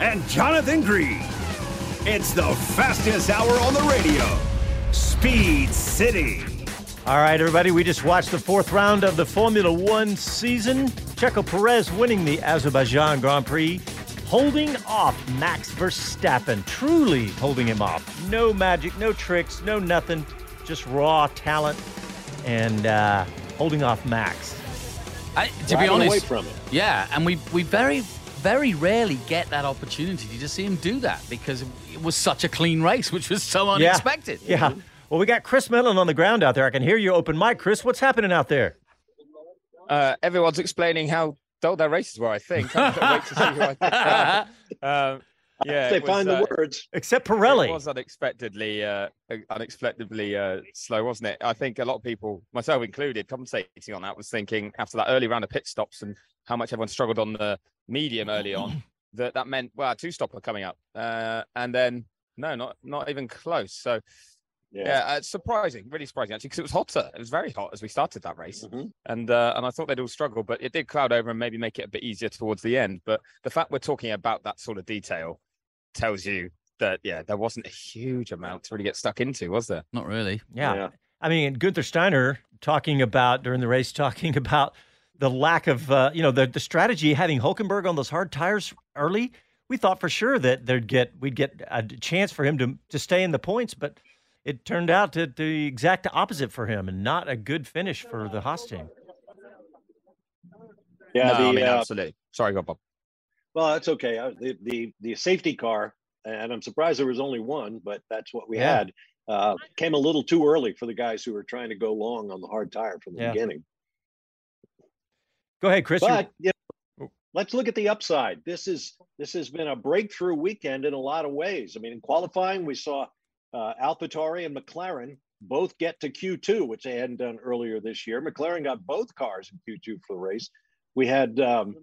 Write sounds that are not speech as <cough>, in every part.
and Jonathan Green. It's the fastest hour on the radio. Speed City. All right, everybody, we just watched the fourth round of the Formula One season. Checo Perez winning the Azerbaijan Grand Prix, holding off Max Verstappen, truly holding him off. No magic, no tricks, no nothing, just raw talent and uh, holding off Max. I, to be honest, yeah, and we we very very rarely get that opportunity to see him do that because it was such a clean race, which was so unexpected. Yeah. yeah. Well, we got Chris Medland on the ground out there. I can hear you open mic. Chris, what's happening out there? Uh, everyone's explaining how dull their races were, I think. I can't wait to see who I think. um, <laughs> yeah, they was, find the uh, words. Except Pirelli. It was unexpectedly, uh, unexpectedly uh, slow, wasn't it? I think a lot of people, myself included, commentating on that, was thinking after that early round of pit stops and how much everyone struggled on the medium early on, <clears throat> that that meant well, two stopper coming up, uh, and then no, not not even close. So. Yeah, yeah uh, surprising, really surprising actually, because it was hotter. It was very hot as we started that race, mm-hmm. and uh, and I thought they'd all struggle, but it did cloud over and maybe make it a bit easier towards the end. But the fact we're talking about that sort of detail tells you that yeah, there wasn't a huge amount to really get stuck into, was there? Not really. Yeah. yeah. I mean, Gunther Steiner talking about during the race, <laughs> talking about the lack of uh, you know the the strategy having Hulkenberg on those hard tires early. We thought for sure that they'd get we'd get a chance for him to to stay in the points, but it turned out to the exact opposite for him, and not a good finish for the Haas team. Yeah, no, the, I mean, uh, absolutely. Sorry, go Bob. Well, that's okay. Uh, the, the the safety car, and I'm surprised there was only one, but that's what we yeah. had. Uh, came a little too early for the guys who were trying to go long on the hard tire from the yeah. beginning. Go ahead, Chris. But you know, let's look at the upside. This is this has been a breakthrough weekend in a lot of ways. I mean, in qualifying, we saw uh, AlphaTauri and McLaren both get to Q2, which they hadn't done earlier this year. McLaren got both cars in Q2 for the race. We had um,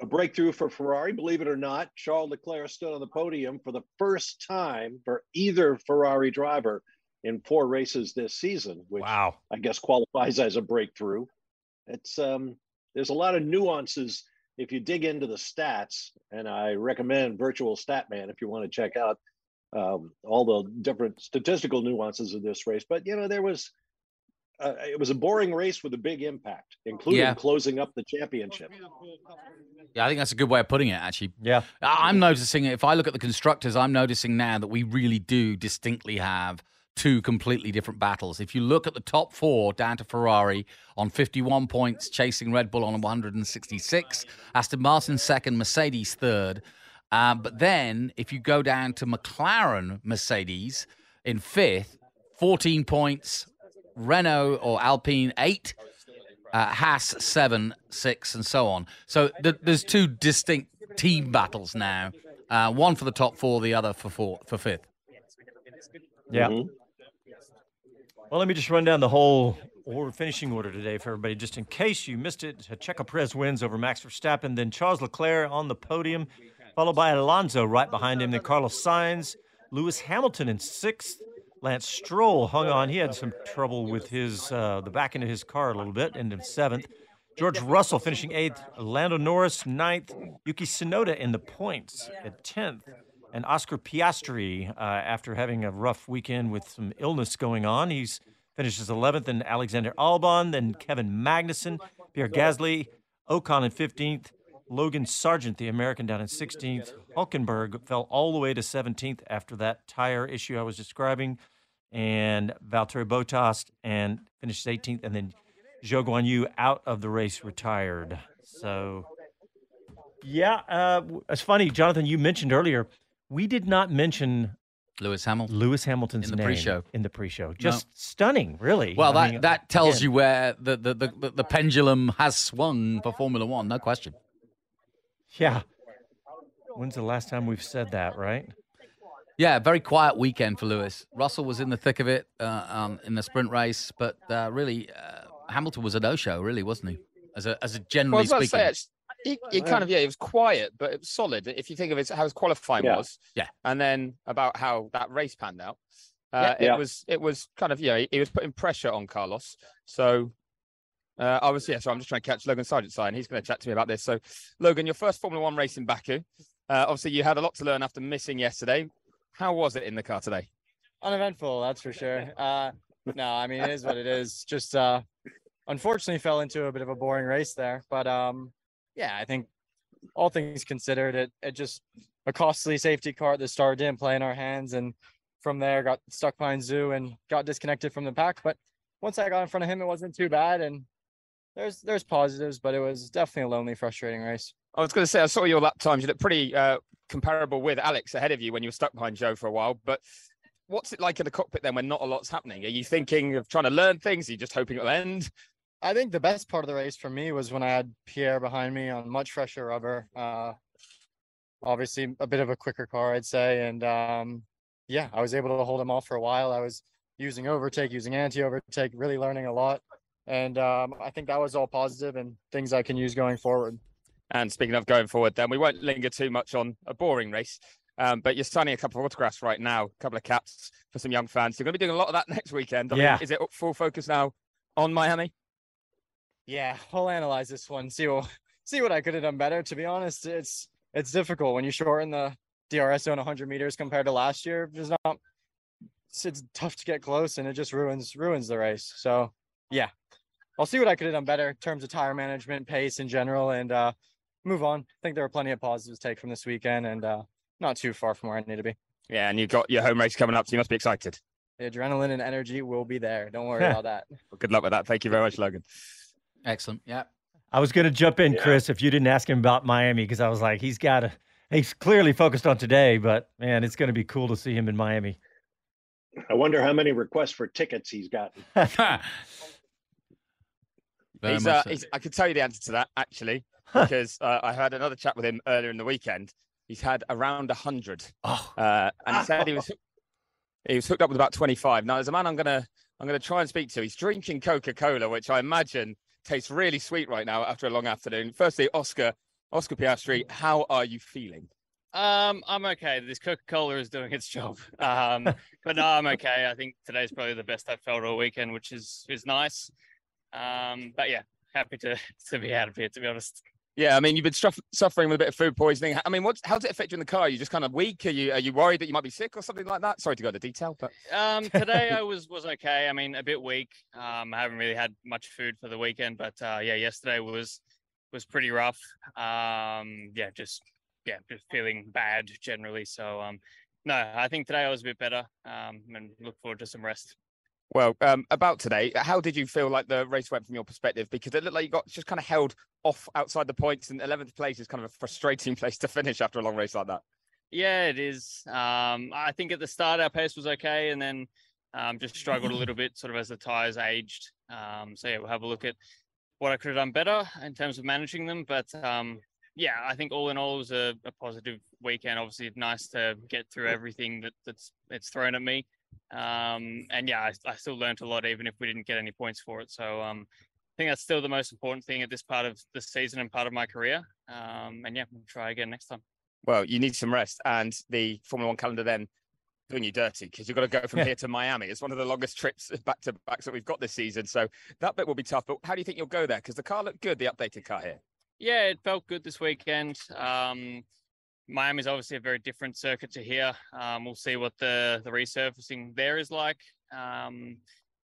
a breakthrough for Ferrari, believe it or not. Charles Leclerc stood on the podium for the first time for either Ferrari driver in four races this season, which wow. I guess qualifies as a breakthrough. It's um, there's a lot of nuances if you dig into the stats, and I recommend Virtual Statman if you want to check out um, all the different statistical nuances of this race. But you know, there was uh, it was a boring race with a big impact, including yeah. closing up the championship. Yeah, I think that's a good way of putting it. Actually, yeah, I'm noticing if I look at the constructors, I'm noticing now that we really do distinctly have two completely different battles. If you look at the top four down to Ferrari on 51 points, chasing Red Bull on 166, Aston Martin second, Mercedes third. Uh, but then if you go down to McLaren, Mercedes in fifth, 14 points, Renault or Alpine eight, uh, Haas seven, six, and so on. So th- there's two distinct team battles now. Uh, one for the top four, the other for four, for fifth. Yeah. Mm-hmm. Well, let me just run down the whole order, finishing order today for everybody, just in case you missed it. Checo Perez wins over Max Verstappen, then Charles Leclerc on the podium, followed by Alonso right behind him, then Carlos Sainz, Lewis Hamilton in sixth. Lance Stroll hung on. He had some trouble with his uh, the back end of his car a little bit, and in seventh. George Russell finishing eighth, Lando Norris ninth, Yuki Tsunoda in the points at tenth, and Oscar Piastri, uh, after having a rough weekend with some illness going on, he's finishes 11th, and Alexander Albon, then Kevin Magnussen, Pierre Gasly, Ocon in 15th, Logan Sargent, the American, down in 16th. Hulkenberg fell all the way to 17th after that tire issue I was describing, and Valtteri Bottas and finished 18th, and then Zhou Guanyu out of the race, retired. So, yeah, uh, it's funny, Jonathan. You mentioned earlier we did not mention Lewis Hamilton. Lewis Hamilton's in the name pre-show. In the pre-show, just no. stunning, really. Well, I that mean, that tells again. you where the the, the the pendulum has swung for Formula One, no question. Yeah. When's the last time we've said that, right? Yeah, very quiet weekend for Lewis. Russell was in the thick of it uh, um, in the sprint race, but uh, really, uh, Hamilton was a no-show, really, wasn't he? As a as a generally well, speaking. Say, he, he kind of yeah, it was quiet, but it was solid. If you think of it, how his qualifying Yeah. was, Yeah. and then about how that race panned out, uh, Yeah. it Yeah. was it was kind of yeah, he, he was putting pressure on Carlos. So uh, I was yeah, so I'm just trying to catch Logan Sargent's eye, and he's going to chat to me about this. So Logan, your first Formula One race in Baku. Uh, obviously, you had a lot to learn after missing yesterday. How was it in the car today? uneventful that's for sure uh no i mean it is what it is just uh unfortunately fell into a bit of a boring race there but um yeah i think all things considered it it just a costly safety car at the start didn't play in our hands and from there got stuck behind Zhou and got disconnected from the pack but once i got in front of him it wasn't too bad and there's there's positives but it was definitely a lonely frustrating race I was going to say I saw your lap times. You look pretty uh, comparable with Alex ahead of you when you were stuck behind Zhou for a while. But what's it like in the cockpit then when not a lot's happening? Are you thinking of trying to learn things? Are you just hoping it'll end? I think the best part of the race for me was when I had Pierre behind me on much fresher rubber. Uh, obviously, a bit of a quicker car, I'd say, and um, yeah, I was able to hold him off for a while. I was using overtake, using anti-overtake, really learning a lot, and um, I think that was all positive and things I can use going forward. And speaking of going forward, then we won't linger too much on a boring race. Um, but you're signing a couple of autographs right now, a couple of caps for some young fans. You're going to be doing a lot of that <laughs> next weekend. I mean, Yeah. is it full focus now on Miami? Yeah, we'll analyze this one. See what see what I could have done better. To be honest, it's it's difficult when you shorten the DRS zone 100 meters compared to last year. There's not it's, it's tough to get close, and it just ruins ruins the race. So yeah, I'll see what I could have done better in terms of tire management, pace in general, and uh, move on. I think there are plenty of positives to take from this weekend, and uh, not too far from where I need to be. Yeah, and you've got your home race coming up, so you must be excited. The adrenaline and energy will be there. Don't worry about that. Well, good luck with that. Thank you very much, Logan. Excellent. Yeah. I was going to jump in, Chris, if you didn't ask him about Miami, because I was like, he's got to. He's clearly focused on today, but man, it's going to be cool to see him in Miami. I wonder how many requests for tickets he's gotten. <laughs> <laughs> Very He's, uh, he's, I could tell you the answer to that actually, <laughs> because uh, I had another chat with him earlier in the weekend. He's had around hundred, Oh, uh, and he said he was <laughs> he was hooked up with about twenty five. Now, there's a man I'm gonna I'm gonna try and speak to. He's drinking Coca Cola, which I imagine tastes really sweet right now after a long afternoon. Firstly, Oscar Oscar Piastri, how are you feeling? Um, I'm okay. This Coca Cola is doing its job. Um, <laughs> but no, I'm okay. I think today's probably the best I've felt all weekend, which is is nice. Um, but yeah, happy to <laughs> to be out of here. To be honest. Yeah, I mean, you've been struff- suffering with a bit of food poisoning. I mean, what's, how does it affect you in the car? Are you just kind of weak? Are you are you worried that you might be sick or something like that? Sorry to go into detail, but <laughs> Um, today <laughs> I was was okay. I mean, a bit weak. Um, I haven't really had much food for the weekend, but uh, yeah, yesterday was was pretty rough. Um, yeah, just yeah, just feeling bad generally. So um, no, I think today I was a bit better. Um, and look forward to some rest. Well, um, about today, how did you feel like the race went from your perspective? Because it looked like you got just kind of held off outside the points, and 11th place is kind of a frustrating <laughs> place to finish after a long race like that. Yeah, it is. Um, I think at the start our pace was okay, and then um, just struggled a little bit, sort of as the tires aged. Um, so yeah, we'll have a look at what I could have done better in terms of managing them. But um, yeah, I think all in all, it was a, a positive weekend. Obviously, nice to get through everything that, that's it's thrown at me. Um, and yeah, I, I still learned a lot, even if we didn't get any points for it. So um, I think that's still the most important thing at this part of the season and part of my career. Um, and yeah, we'll try again next time. Well, you need some rest, and the Formula One calendar then doing you dirty because you've got to go from Yeah. <laughs> here to Miami. It's one of the longest trips <laughs> back to backs that we've got this season, so that bit will be tough. But how do you think you'll go there? Because the car looked good, the updated car here. Yeah, it felt good this weekend. Um, Miami's obviously a very different circuit to here. Um, we'll see what the the resurfacing there is like. Um,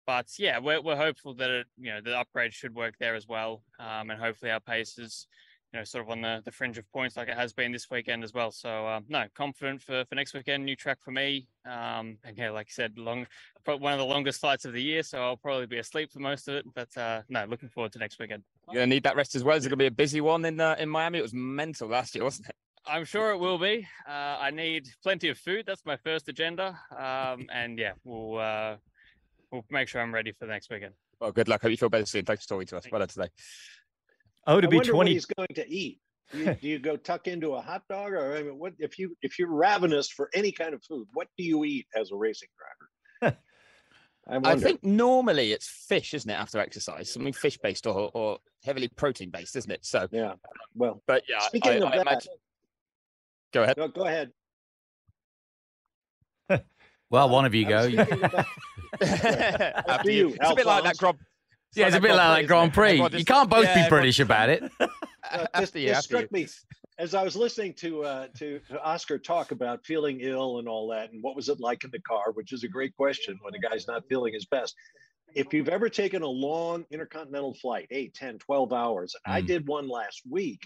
but yeah, we're we're hopeful that it, you know the upgrade should work there as well, um, and hopefully our pace is you know, sort of on the, the fringe of points like it has been this weekend as well. So um, no, confident for, for next weekend. New track for me, um, and yeah, like I said, long, one of the longest flights of the year. So I'll probably be asleep for most of it. But uh, no, looking forward to next weekend. You're gonna need that rest as well. Is it gonna be a busy one in uh, in Miami? It was mental last year, wasn't it? I'm sure it will be. Uh, I need plenty of food. That's my first agenda. Um, <laughs> and yeah, we'll uh, we'll make sure I'm ready for the next weekend. Well, good luck. Hope you feel better soon. Thanks for talking to us. Well done today. Oh, to I be wonder what 20. he's going to eat. Do you, do you go tuck into a hot dog, or I mean, what if you if you're ravenous for any kind of food? What do you eat as a racing driver? <laughs> I I think normally it's fish, isn't it? After exercise, something fish based or, or heavily protein based, isn't it? So yeah. Well, but yeah, speaking I, of I that, imagine. Go ahead. no, go ahead. <laughs> Well, one of you go. <laughs> about- After you, It's a bit like that Alphonse. Grand. yeah, it's a bit like that Grand Prix. Everyone You can't both yeah, be everyone- British about it. <laughs> Uh, this, After you, this after struck you. me as I was listening to, uh, to to Oscar talk about feeling ill and all that, and what was it like in the car, which is a great question when a guy's not feeling his best. If you've ever taken a long intercontinental flight, 8, 10, 12 hours, I Mm. did one last week,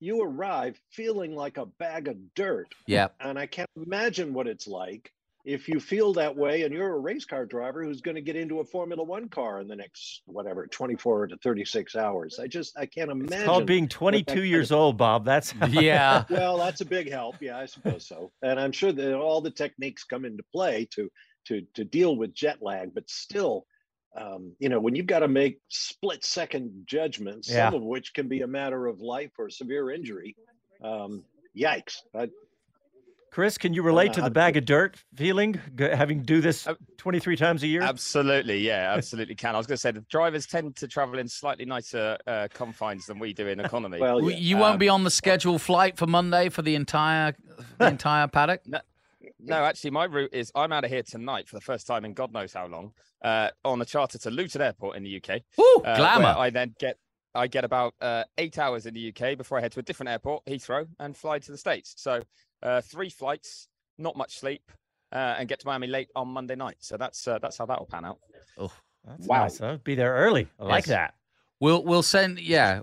you arrive feeling like a bag of dirt. Yeah. And I can't imagine what it's like if you feel that way and you're a race car driver who's going to get into a Formula One car in the next, whatever, 24 to 36 hours. I just, I can't imagine. It's called being 22 years of- old, Bob. That's <laughs> Yeah. <laughs> well, that's a big help. Yeah, I suppose so. And I'm sure that all the techniques come into play to to to deal with jet lag, but still, um, you know, when you've got to make split second judgments, Yeah. some of which can be a matter of life or severe injury. Um, yikes! I, Chris, can you relate to the bag of dirt feeling, having do this Uh, 23 times a year? Absolutely, yeah, <laughs> absolutely can. I was going to say the drivers tend to travel in slightly nicer uh, confines than we do in economy. well, yeah. You won't Um, be on the scheduled flight for Monday for the entire the <laughs> entire paddock. No, actually, my route is I'm out of here tonight for the first time in God knows how long uh, on a charter to Luton Airport in the UK. Woo, uh, glamour. I then get I get about uh, eight hours in the UK before I head to a different airport, Heathrow, and fly to the States. So uh, three flights, not much sleep, uh, and get to Miami late on Monday night. So that's uh, that's how that will pan out. Oh, Wow. nice. Huh? Be there early. I like Yes. that. We'll we'll send yeah.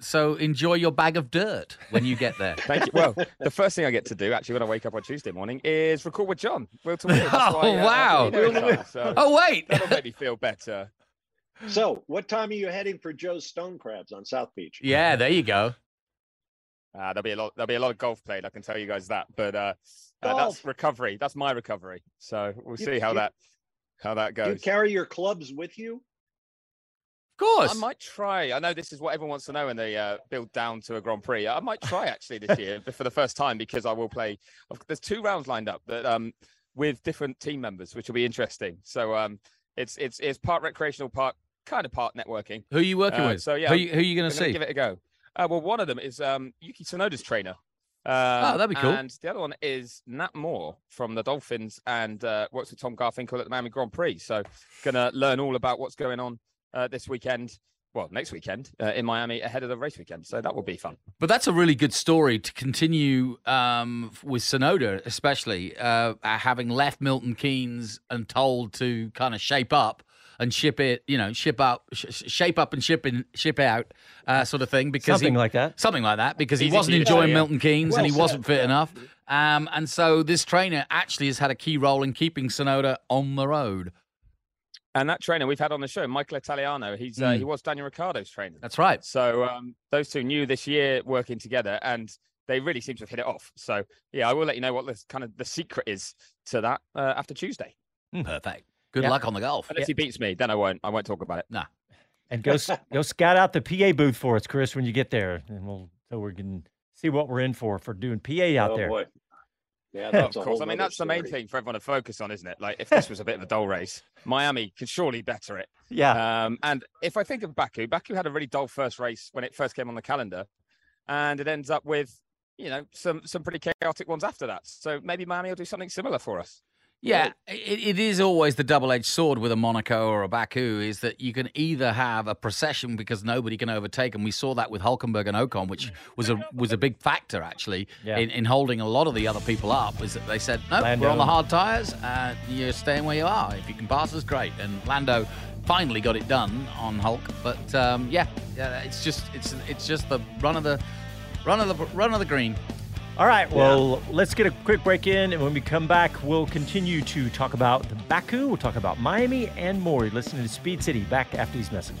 So enjoy your bag of dirt when you get there. <laughs> Thank you. Well, the first thing I get to do actually when I wake up on Tuesday morning is record with Jon. Will to Will. That's <laughs> Oh, why, uh, wow. I'll be there in time, so oh wait, that'll make me feel better. <laughs> so, what time are you heading for Joe's Stone Crabs on South Beach? yeah, there you go. Uh, there'll be a lot. There'll be a lot of golf played. I can tell you guys that. But uh, uh, Golf. that's recovery. That's my recovery. So we'll You- see how you- that how that Do you goes. carry your clubs with you? Of course. I might try. I know this is what everyone wants to know when they uh, build down to a Grand Prix. I might try actually this year <laughs> but for the first time because I will play. There's two rounds lined up that um with different team members, which will be interesting. So um it's it's it's part recreational, part kind of part networking. Who are you working Uh, with? so, yeah, who, who are you going to gonna see? give it a go. Uh, well, one of them is um, Yuki Tsunoda's trainer. Um, Oh, that'd be cool. And the other one is Nat Moore from the Dolphins and uh, works with Tom Garfinkel at the Miami Grand Prix. So, gonna learn all about what's going on uh, this weekend. Well, next weekend uh, in Miami ahead of the race weekend. So that will be fun. But that's a really good story to continue um, with Tsunoda, especially uh, having left Milton Keynes and told to kind of shape up and ship it, you know, ship up, sh- sh- shape up and ship in, ship out, uh, sort of thing. Because Something he, like that. something like that, because he wasn't for say, enjoying yeah. Milton Keynes and he wasn't fit yeah. enough. Um, and so this trainer actually has had a key role in keeping Tsunoda on the road. And that trainer we've had on the show, Michael Italiano, he's uh, Mm. he was Daniel Ricciardo's trainer. That's right. So um, those two knew this year working together, and they really seem to have hit it off. So yeah, I will let you know what the kind of the secret is to that uh, after Tuesday. Perfect. Good Yeah. luck on the golf. Unless he beats me, then I won't. I won't talk about it. Nah. And go go scout out the PA booth for us, Chris, when you get there, and we'll so we can see what we're in for for doing PA out oh, there. boy. Yeah, <laughs> Of course. I mean, that's the main thing for everyone to focus on, isn't it? Like, if this was a bit of a dull race, <laughs> Miami could surely better it. Yeah. Um, and if I think of Baku, Baku had a really dull first race when it first came on the calendar, and it ends up with, you know, some some pretty chaotic ones after that. So maybe Miami will do something similar for us. Yeah, it, it is always the double-edged sword with a Monaco or a Baku is that you can either have a procession because nobody can overtake, and we saw that with Hulkenberg and Ocon, which was a was a big factor actually Yeah. in, in holding a lot of the other people up. Is that they said no, we're on the hard tires, uh, you're staying where you are. If you can pass us, great. And Lando finally got it done on Hulk. But um, yeah, yeah, it's just it's it's just the run of the run of the run of the green. All right, well, yeah. let's get a quick break in, and when we come back, we'll continue to talk about the Baku, we'll talk about Miami, and more. You're listening to Speed City. Back after these messages.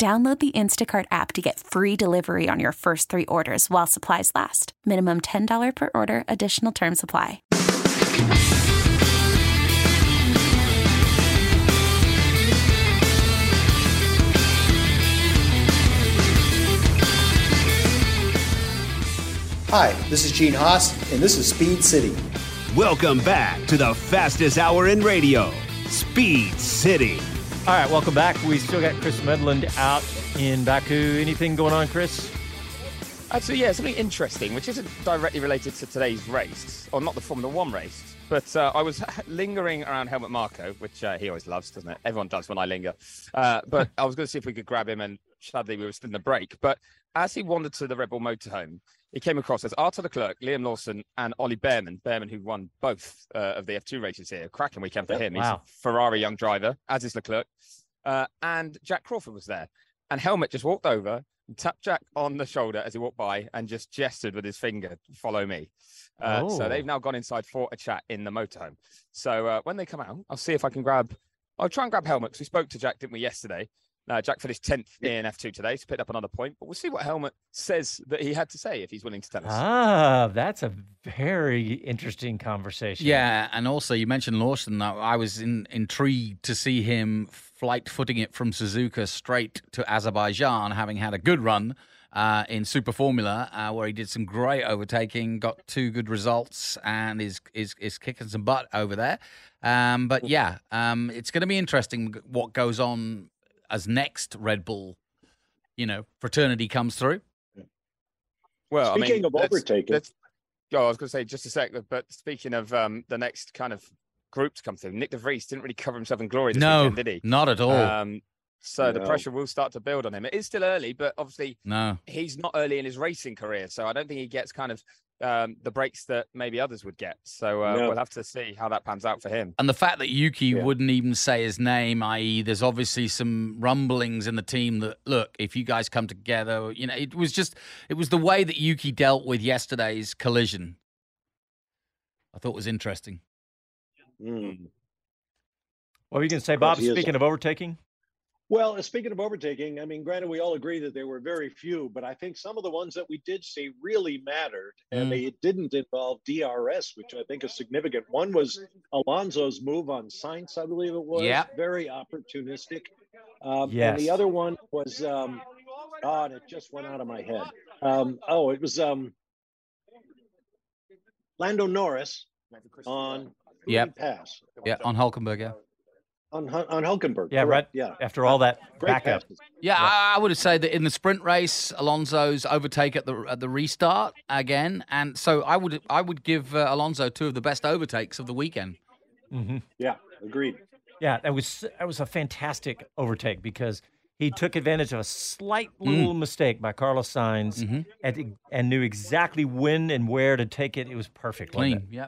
Download the Instacart app to get free delivery on your first three orders while supplies last. Minimum $10 per order, additional term supply. Hi, this is Gene Haas, and this is Speed City. Welcome back to the fastest hour in radio, Speed City. All right, welcome back. We still got Chris Medland out in Baku. Anything going on, Chris? Actually, yeah, something interesting, which isn't directly related to today's race, or not the Formula One race. But uh, I was <laughs> lingering around Helmut Marko, which uh, he always loves, doesn't it? Everyone does when I linger. Uh, but <laughs> I was going to see if we could grab him, and sadly, we were still in the break. But as he wandered to the Red Bull motorhome, he came across as Arthur Leclerc, Liam Lawson, and Ollie Bearman. Bearman, who won both uh, of the F2 races here. Cracking weekend for him. He's wow. a Ferrari young driver, as is Leclerc. Uh, and Jack Crawford was there. And Helmut just walked over and tapped Jack on the shoulder as he walked by and just gestured with his finger, follow me. Uh, oh. So they've now gone inside for a chat in the motorhome. So uh, when they come out, I'll see if I can grab, I'll try and grab Helmut because we spoke to Jack, didn't we, yesterday? Uh, Jack finished 10th in F2 today, so picked up another point. But we'll see what Helmut says that he had to say if he's willing to tell us. Ah, that's a very interesting conversation. Yeah, and also you mentioned Lawson. I was in, intrigued to see him flight footing it from Suzuka straight to Azerbaijan, having had a good run uh, in Super Formula, uh, where he did some great overtaking, got two good results, and is is is kicking some butt over there. Um, but yeah, um, it's going to be interesting what goes on as next Red Bull, you know, fraternity comes through? Well, speaking I mean, of overtaking, let's, oh, I was going to say just a sec, but speaking of um, the next kind of group to come through, Nick de Vries didn't really cover himself in glory this no, weekend, did he? Not at all. Um, so no. the pressure will start to build on him. It is still early, but obviously no. he's not early in his racing career. So I don't think he gets kind of um, the breaks that maybe others would get. So uh, no. we'll have to see how that pans out for him. And the fact that Yuki yeah. wouldn't even say his name, i.e., there's obviously some rumblings in the team that look, if you guys come together, you know, it was just it was the way that Yuki dealt with yesterday's collision. I thought was interesting. Mm. What were you going to say, Bob? Speaking of overtaking. Well, uh, speaking of overtaking, I mean, granted, we all agree that there were very few, but I think some of the ones that we did see really mattered, and mm. they didn't involve DRS, which I think is significant. One was Alonso's move on Sainz, I believe it was. Yeah. Very opportunistic. Um, yes. And the other one was, um, God, it just went out of my head. Um, oh, it was um, Lando Norris on yep. Pass. Yeah, on Hulkenberg, yeah. On on Hulkenberg. Yeah, correct. right. Yeah, After all that Great backup. passes. Yeah, I, I would say that in the sprint race, Alonso's overtake at the at the restart again, and so I would I would give uh, Alonso two of the best overtakes of the weekend. Mm-hmm. Yeah, agreed. Yeah, that was that was a fantastic overtake because he took advantage of a slight Mm. little mistake by Carlos Sainz Mm-hmm. and and knew exactly when and where to take it. It was perfect. Clean, it? yeah.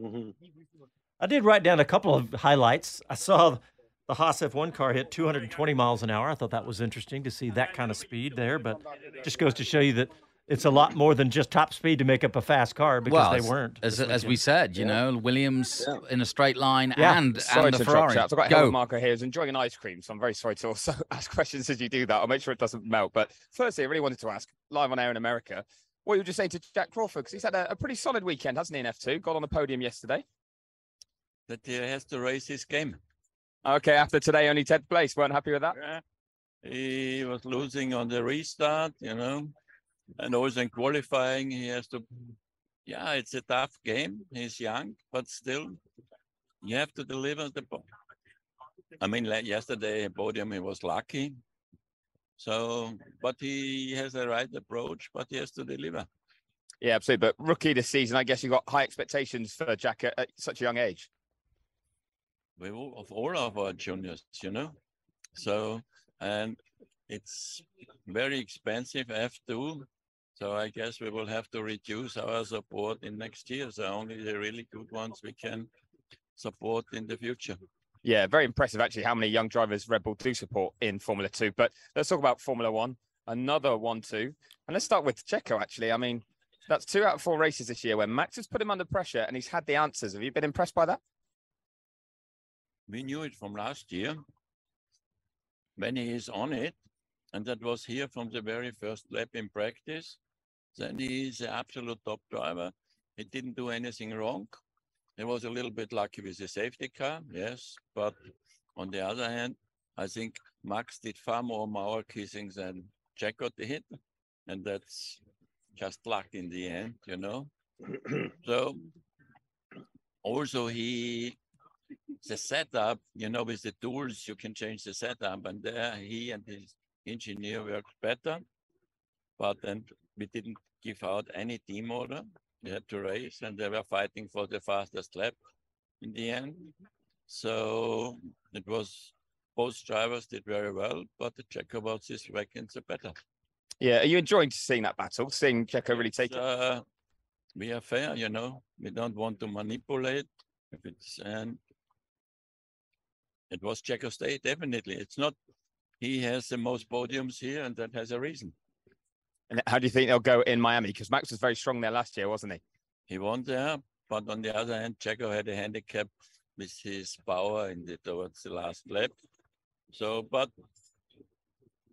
Mm-hmm. I did write down a couple of highlights. I saw the Haas F1 car hit 220 miles an hour. I thought that was interesting to see that kind of speed there, but just goes to show you that it's a lot more than just top speed to make up a fast car because well, they weren't. As, as we said, you know, Williams in a straight line Yeah. and Sorry and to the interrupt, Ferrari. chaps. I've got Go. Helmut Marko here who's enjoying an ice cream, so I'm very sorry to also <laughs> ask questions as you do that. I'll make sure it doesn't melt. But firstly, I really wanted to ask, live on air in America, what you were just saying to Jack Crawford, because he's had a, a pretty solid weekend, hasn't he, in F2? Got on the podium yesterday. That he has to raise his game. Okay, after today, only 10th place. Weren't happy with that? Yeah. He was losing on the restart, you know, and also in qualifying, he has to. Yeah, it's a tough game. He's young, but still, you have to deliver the. po- I mean, like yesterday, podium, he was lucky. So, but he has the right approach, but he has to deliver. Yeah, absolutely. But rookie this season, I guess you've got high expectations for Jack at, at such a young age. All, of all of our juniors, you know. So and it's very expensive F2. So I guess we will have to reduce our support in next year. So only the really good ones we can support in the future. Yeah, very impressive actually how many young drivers Red Bull do support in Formula Two. But let's talk about Formula One, another one two, and let's start with Checo. Actually, I mean, that's two out of four races this year where Max has put him under pressure and he's had the answers. Have you been impressed by that? We knew it from last year when he is on it, and that was here from the very first lap in practice. Then he is the absolute top driver. He didn't do anything wrong. He was a little bit lucky with the safety car, yes, but on the other hand, I think Max did far more Mauer kissing than Jack Checo did, and that's just luck in the end, you know. <clears throat> so also he the setup, you know, with the tools, you can change the setup. And there he and his engineer worked better. But then we didn't give out any team order. We had to race and they were fighting for the fastest lap in the end. So it was both drivers did very well, but the was this weekend the better. Yeah, are you enjoying seeing that battle, seeing Checo really take it? Uh, we are fair, you know. We don't want to manipulate. If it's and it was Checo State, definitely. It's not. He has the most podiums here, and that has a reason. And how do you think they'll go in Miami? Because Max was very strong there last year, wasn't he? He won there, but on the other hand, Checo had a handicap with his power in the towards the last lap. So, but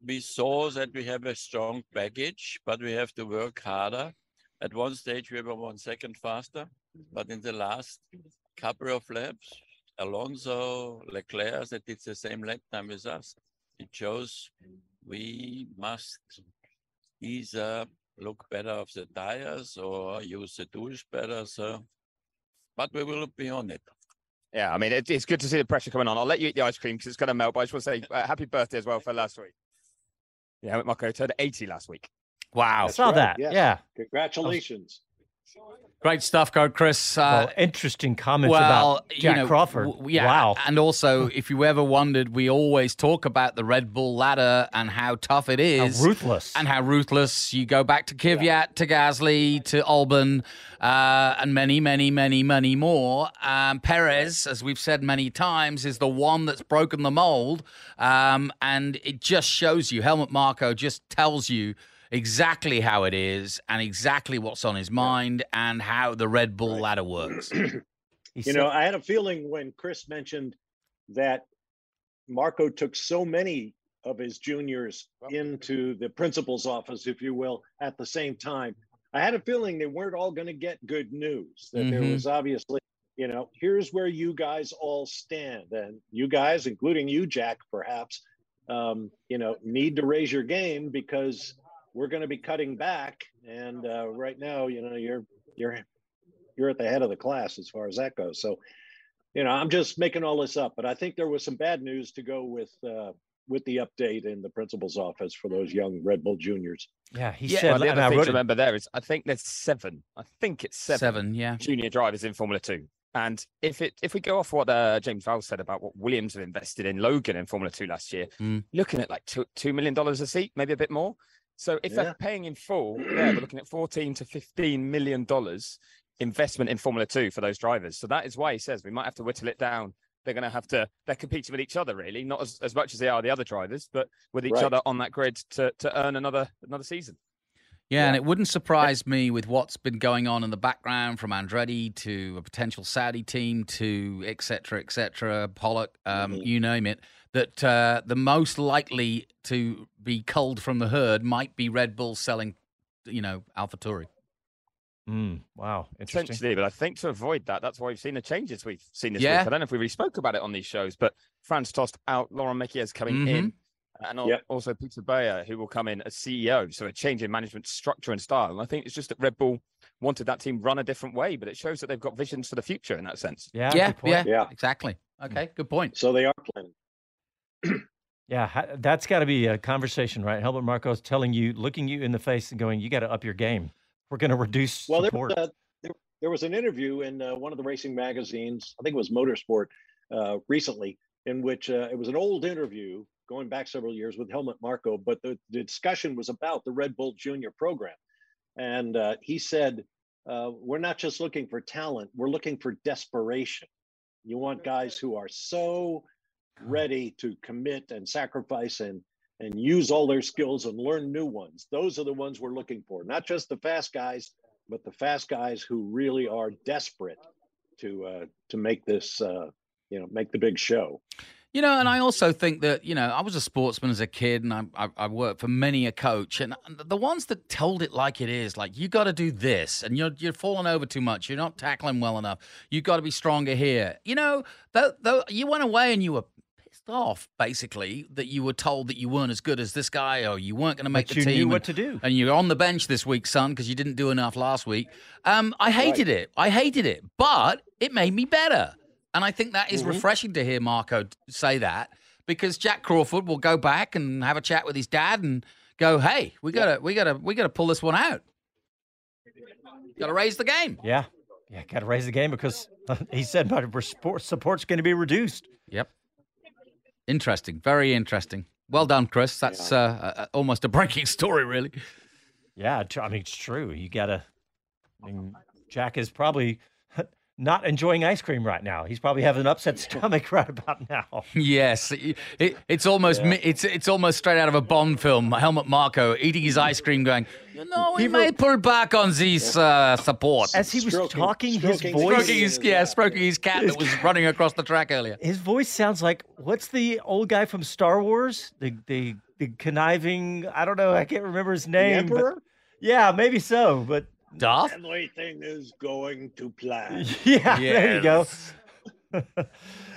we saw that we have a strong package, but we have to work harder. At one stage, we were one second faster, but in the last couple of laps, Alonso, Leclerc, that did the same lap time with us. It shows we must either look better of the tires or use the tools better. So, but we will be on it. Yeah, I mean, it, it's good to see the pressure coming on. I'll let you eat the ice cream because it's going to melt. But I just want to say uh, happy birthday as well for last week. Yeah, Marko turned 80 last week. Wow. I saw that. yes. Yeah. Congratulations. Great stuff, Code Chris. Uh, Well, interesting comments well, about you Jack know, Crawford. w- yeah, Wow. And also, if you ever wondered, we always talk about the Red Bull ladder and how tough it is. ruthless. And how ruthless. You go back to Kvyat, to Gasly, to Albon, uh, and many, many, many, many more. Um, Perez, as we've said many times, is the one that's broken the mold. Um, and it just shows you, Helmut Marko just tells you exactly how it is and exactly what's on his mind and how the Red Bull ladder works. <clears throat> you know, I had a feeling when Chris mentioned that Marko took so many of his juniors into the principal's office, if you will, at the same time. I had a feeling they weren't all going to get good news, that there Mhm. was obviously, you know, here's where you guys all stand. And you guys, including you, Jack, perhaps, um, you know, need to raise your game because we're going to be cutting back. And uh, right now, you know, you're, you're, you're at the head of the class as far as that goes. So you know, I'm just making all this up, but I think there was some bad news to go with uh, with the update in the principal's office for those young Red Bull juniors. Yeah, he yeah, said. well, the other I thing to remember there is I think there's seven. I think it's seven. Seven, yeah. Junior drivers in Formula Two. And if it if we go off what uh, James Vowles said about what Williams have invested in Logan in Formula Two last year, Mm. looking at like two two million dollars a seat, maybe a bit more. So if Yeah. they're paying in full, yeah, we're looking at fourteen to fifteen million dollars investment in Formula Two for those drivers. So that is why he says we might have to whittle it down. They're going to have to. They're competing with each other, really, not as, as much as they are the other drivers, but with each Right. other on that grid to to earn another another season. Yeah, and it wouldn't surprise me with what's been going on in the background from Andretti to a potential Saudi team to et cetera, et cetera, Pollock, um, Mm-hmm. you name it, that uh, the most likely to be culled from the herd might be Red Bull selling, you know, AlphaTauri. Mm, wow, interesting. Potentially, but I think to avoid that, that's why we've seen the changes we've seen this Yeah. week. I don't know if we really spoke about it on these shows, but Franz Tost out, Laurent Mekies coming in, and Yep. also Peter Bayer, who will come in as CEO. So a change in management structure and style. And I think it's just that Red Bull wanted that team run a different way, but it shows that they've got visions for the future in that sense. Yeah, yeah, yeah, Yeah. exactly. Okay, good point. So they are planning. Yeah, that's got to be a conversation, right? Helmut Marko's telling you, looking you in the face, and going, "You got to up your game. We're going to reduce Well, there support." was, a, there, there was an interview in uh, one of the racing magazines, I think it was Motorsport, uh, recently, in which uh, it was an old interview going back several years with Helmut Marko, but the, the discussion was about the Red Bull Junior program. And uh, he said, uh, We're not just looking for talent, we're looking for desperation. You want guys who are so ready to commit and sacrifice and and use all their skills and learn new ones. Those are the ones we're looking for, not just the fast guys, but the fast guys who really are desperate to uh, to make this uh, you know make the big show. You know, and I also think that you know I was a sportsman as a kid, and I I, I worked for many a coach, and the ones that told it like it is, like you got to do this, and you're you're falling over too much, you're not tackling well enough, you've got to be stronger here. You know, though though you went away and you were pissed off, basically, that you were told that you weren't as good as this guy, or you weren't going to make But the you team. knew and- what to do. and you're on the bench this week, son, because you didn't do enough last week. Um, I hated it. I hated it, but it made me better. And I think that is Mhm. refreshing to hear Marko say that because Jack Crawford will go back and have a chat with his dad and go, "Hey, we gotta, we gotta, we gotta pull this one out. Got to raise the game." yeah, yeah, got to raise the game because <laughs> he said my support support's going to be reduced. Yep. Interesting. Very interesting. Well done, Chris. That's uh, uh, almost a breaking <laughs> story, really. Yeah, I mean it's true. You got to. I mean, Jack is probably not enjoying ice cream right now. He's probably having an upset stomach <laughs> right about now. Yes, it, it, it's almost mi it's it's almost straight out of a Bond film. Helmut Marko eating his ice cream, going, "You know, we may pull back on this uh, support." As he was Stroking- talking, his voice. stroking his yeah, stroking his cat that was <laughs> running across the track earlier. His voice sounds like what's the old guy from Star Wars? The the the conniving. I don't know. I can't remember his The name. but- Emperor, yeah, maybe so. But Darth. everything is going to plan. <laughs> yeah, there you go. <laughs>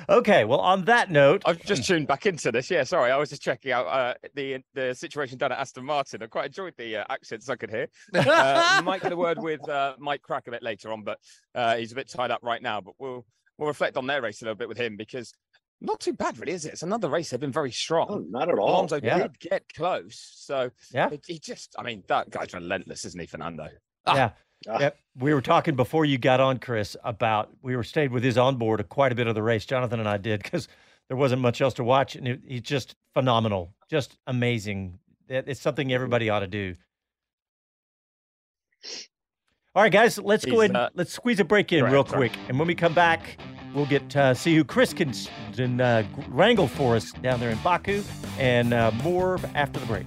okay. Well, on that note, I've just tuned back into this. Yeah, sorry, I was just checking out uh, the the situation down at Aston Martin. I quite enjoyed the uh, accents I could hear. <laughs> Uh, might get a word with uh, Mike Krack a bit later on, but uh, he's a bit tied up right now. But we'll we'll reflect on their race a little bit with him because not too bad, really, is it? It's another race. They've been very strong. Oh, not at all. Alonso Yeah. did get close, so Yeah. it- he just. I mean, that guy's relentless, isn't he, Fernando? Yeah. Ah. Yep. We were talking before you got on, Chris, about we were stayed with his onboard quite a bit of the race. Jonathan and I did because there wasn't much else to watch, and it, he's just phenomenal, just amazing. It- It's something everybody ought to do. All right, guys, let's go ahead. uh, and let's squeeze a break in go real ahead, sorry. quick, and when we come back, we'll get uh, see who Chris can, can uh, wrangle for us down there in Baku, and uh, more after the break.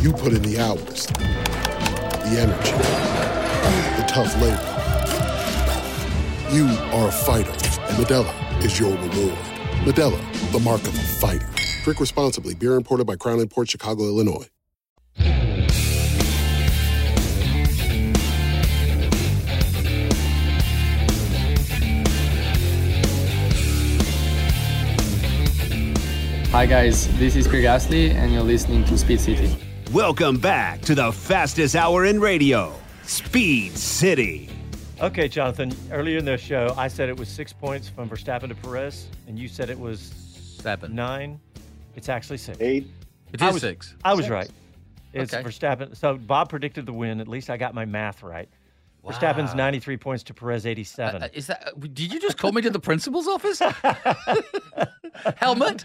You put in the hours, the energy, the tough labor. You are a fighter, and Modelo is your reward. Modelo, the mark of a fighter. Drink responsibly. Beer imported by Crown Port Chicago, Illinois. Hi guys, this is Craig Astley, and you're listening to Speed City. Welcome back to the fastest hour in radio, Speed City. Okay, Jonathan. Earlier in the show, I said it was six points from Verstappen to Perez, and you said it was seven, nine. It's actually six. Eight. It I is was, six. I was Six. right. It's Okay. Verstappen. So Bob predicted the win. At least I got my math right. Verstappen's Wow. 93 points to Perez 87. Uh, is that? Did you just call me to the principal's office? <laughs> Helmet.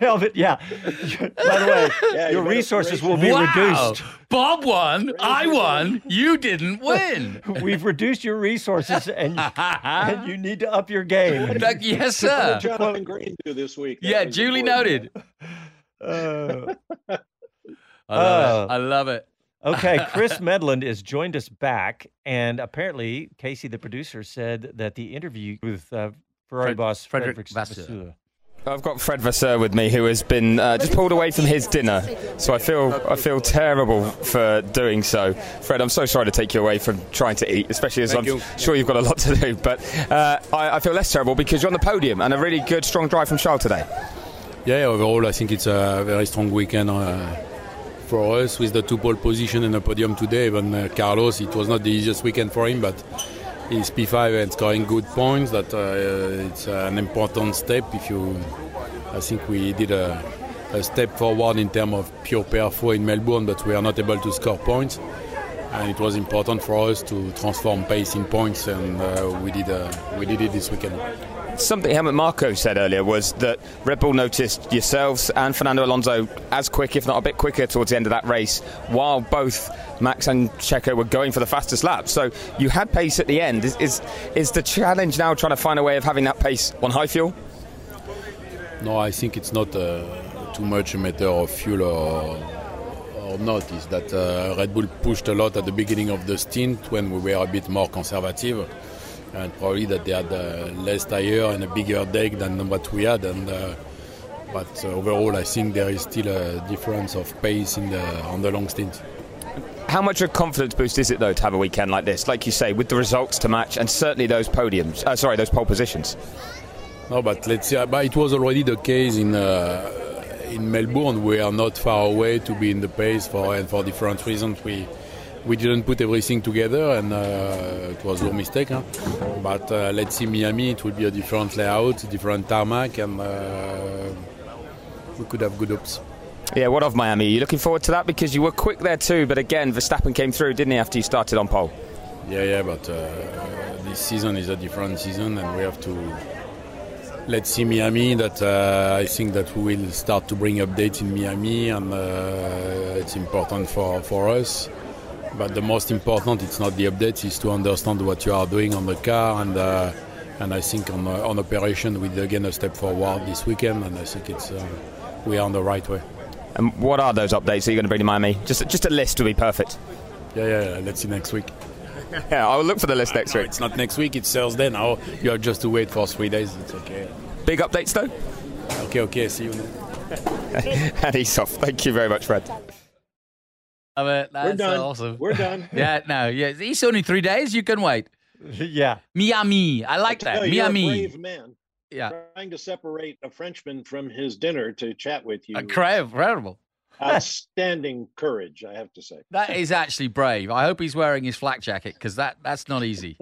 Helmet. Yeah. By the way, <laughs> your resources will be wow. reduced. Bob won. I won. You didn't win. <laughs> We've reduced your resources, and, and you need to up your game. That- yes, What sir. did Jonathan Green do this week? That Yeah, was duly noted. Uh, I love Uh, it. I love it. Okay, <laughs> Chris Medland has joined us back, and apparently Casey, the producer, said that the interview with uh, Ferrari Fred- boss Frederick Frederick Vasseur. Vasseur. I've got Fred Vasseur with me, who has been uh, just pulled away from his dinner, so I feel I feel terrible for doing so. Fred, I'm so sorry to take you away from trying to eat, especially as Thank I'm you. sure you've got a lot to do. But uh, I, I feel less terrible because you're on the podium and a really good, strong drive from Charles today. Yeah, overall, I think it's a very strong weekend uh, for us with the two pole position and the podium today. Even uh, Carlos, it was not the easiest weekend for him, but he's P5 and scoring good points. That uh, it's an important step. If you, I think we did a, a step forward in terms of pure perfo in Melbourne, but we are not able to score points. And it was important for us to transform pace in points, and uh, we did. Uh, we did it this weekend. Something Helmut Marko said earlier was that Red Bull noticed yourselves and Fernando Alonso as quick, if not a bit quicker, towards the end of that race, while both Max and Checo were going for the fastest lap. So you had pace at the end. Is, is, is the challenge now trying to find a way of having that pace on high fuel? No, I think it's not uh, too much a matter of fuel or, or not. Is that uh, Red Bull pushed a lot at the beginning of the stint when we were a bit more conservative, and probably that they had uh, less tire and a bigger deck than what we had. And uh, but uh, overall, I think there is still a difference of pace in the on the long stint. How much of a confidence boost is it, though, to have a weekend like this? Like you say, with the results to match and certainly those podiums, uh, sorry, those pole positions. No, but let's see. But it was already the case in uh, in Melbourne. We are not far away to be in the pace for and for different reasons. We we didn't put everything together, and uh, it was our mistake. Huh? But uh, let's see, Miami. It will be a different layout, different tarmac, and uh, we could have good hopes. Yeah, what of Miami? Are you looking forward to that? Because you were quick there too, but again, Verstappen came through, didn't he, after you started on pole? Yeah, yeah, but uh, this season is a different season, and we have to. Let's see Miami. That uh, I think that we will start to bring updates in Miami, and uh, it's important for for us. But the most important, it's not the updates, is to understand what you are doing on the car, and uh, and I think on uh, on operation we again a step forward this weekend, and I think it's uh, we are on the right way. And what are those updates that you're going to bring to Miami? Just just a list would be perfect. Yeah, yeah. yeah. Let's see next week. <laughs> yeah, I'll look for the list next No, week. It's not next week. It's Thursday now. You have just to wait for three days. It's okay. Big updates though. Okay, okay. See you. <laughs> and he's off. Thank you very much, Fred. I mean, that's done. awesome. We're done. <laughs> yeah, no, yeah. It's only three days. You can wait. <laughs> yeah. Miami. I like I that. you, you're a Miami. brave man. Yeah. Trying to separate a Frenchman from his dinner to chat with you. Incredible. <laughs> Outstanding courage, I have to say. That is actually brave. I hope he's wearing his flak jacket because that that's not easy.